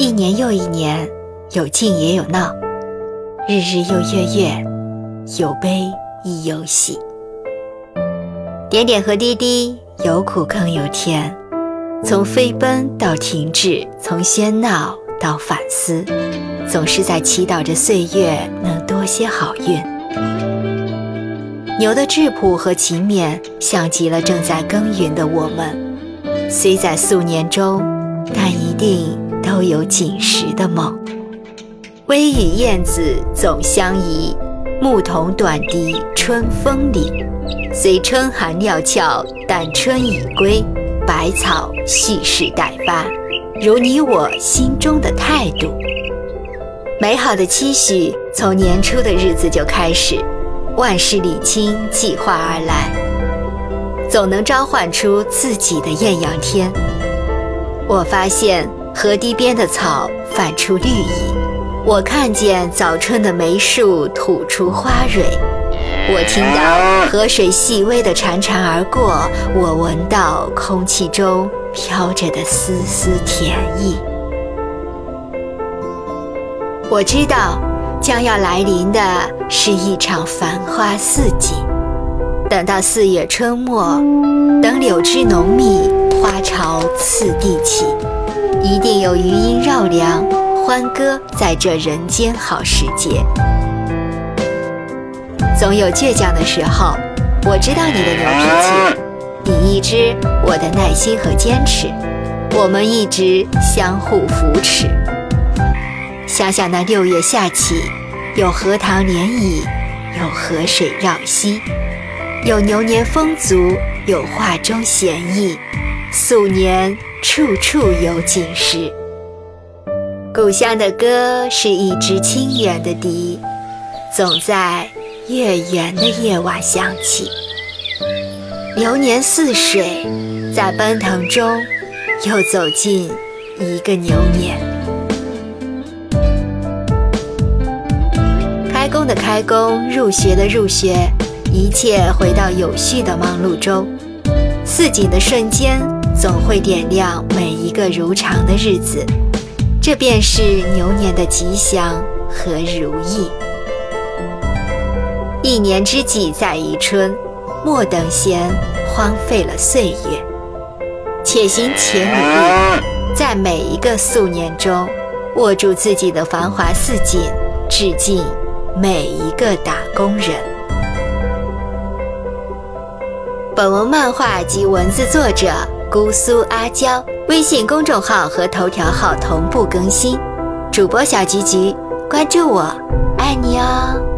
一年又一年，有静也有闹，日日又月月，有悲亦有喜。点点和滴滴，有苦更有甜。从飞奔到停滞，从喧闹到反思，总是在祈祷着岁月能多些好运。牛的质朴和勤勉，像极了正在耕耘的我们。虽在素年中，但一定都有锦时的梦。微雨燕子总相宜，牧童短笛春风里。虽春寒料峭，但春已归。百草蓄势待发，如你我心中的态度。美好的期许从年初的日子就开始，万事理清，计划而来，总能召唤出自己的艳阳天。我发现河堤边的草泛出绿意，我看见早春的梅树吐出花蕊。我听到河水细微的潺潺而过，我闻到空气中飘着的丝丝甜意。我知道将要来临的是一场繁花似锦。等到四月春末，等柳枝浓密，花，有余音绕梁，欢歌在这人间好时节。总有倔强的时候，我知道你的牛脾气，你一知我的耐心和坚持，我们一直相互扶持。想想那六月下起，有荷塘涟漪，有河水绕膝，有牛年丰足，有画中闲意，素年处处有锦时。故乡的歌是一支清远的笛，总在。月圆的夜晚响起，流年似水，在奔腾中又走进一个牛年。开工的开工，入学的入学，一切回到有序的忙碌中。似锦的瞬间，总会点亮每一个如常的日子。这便是牛年的吉祥和如意。一年之计在于春，莫等闲，荒废了岁月。且行且努力，在每一个素年中，握住自己的繁华似锦，致敬每一个打工人。本文漫画及文字作者姑苏阿娇，微信公众号和头条号同步更新。主播小吉吉，关注我，爱你哦。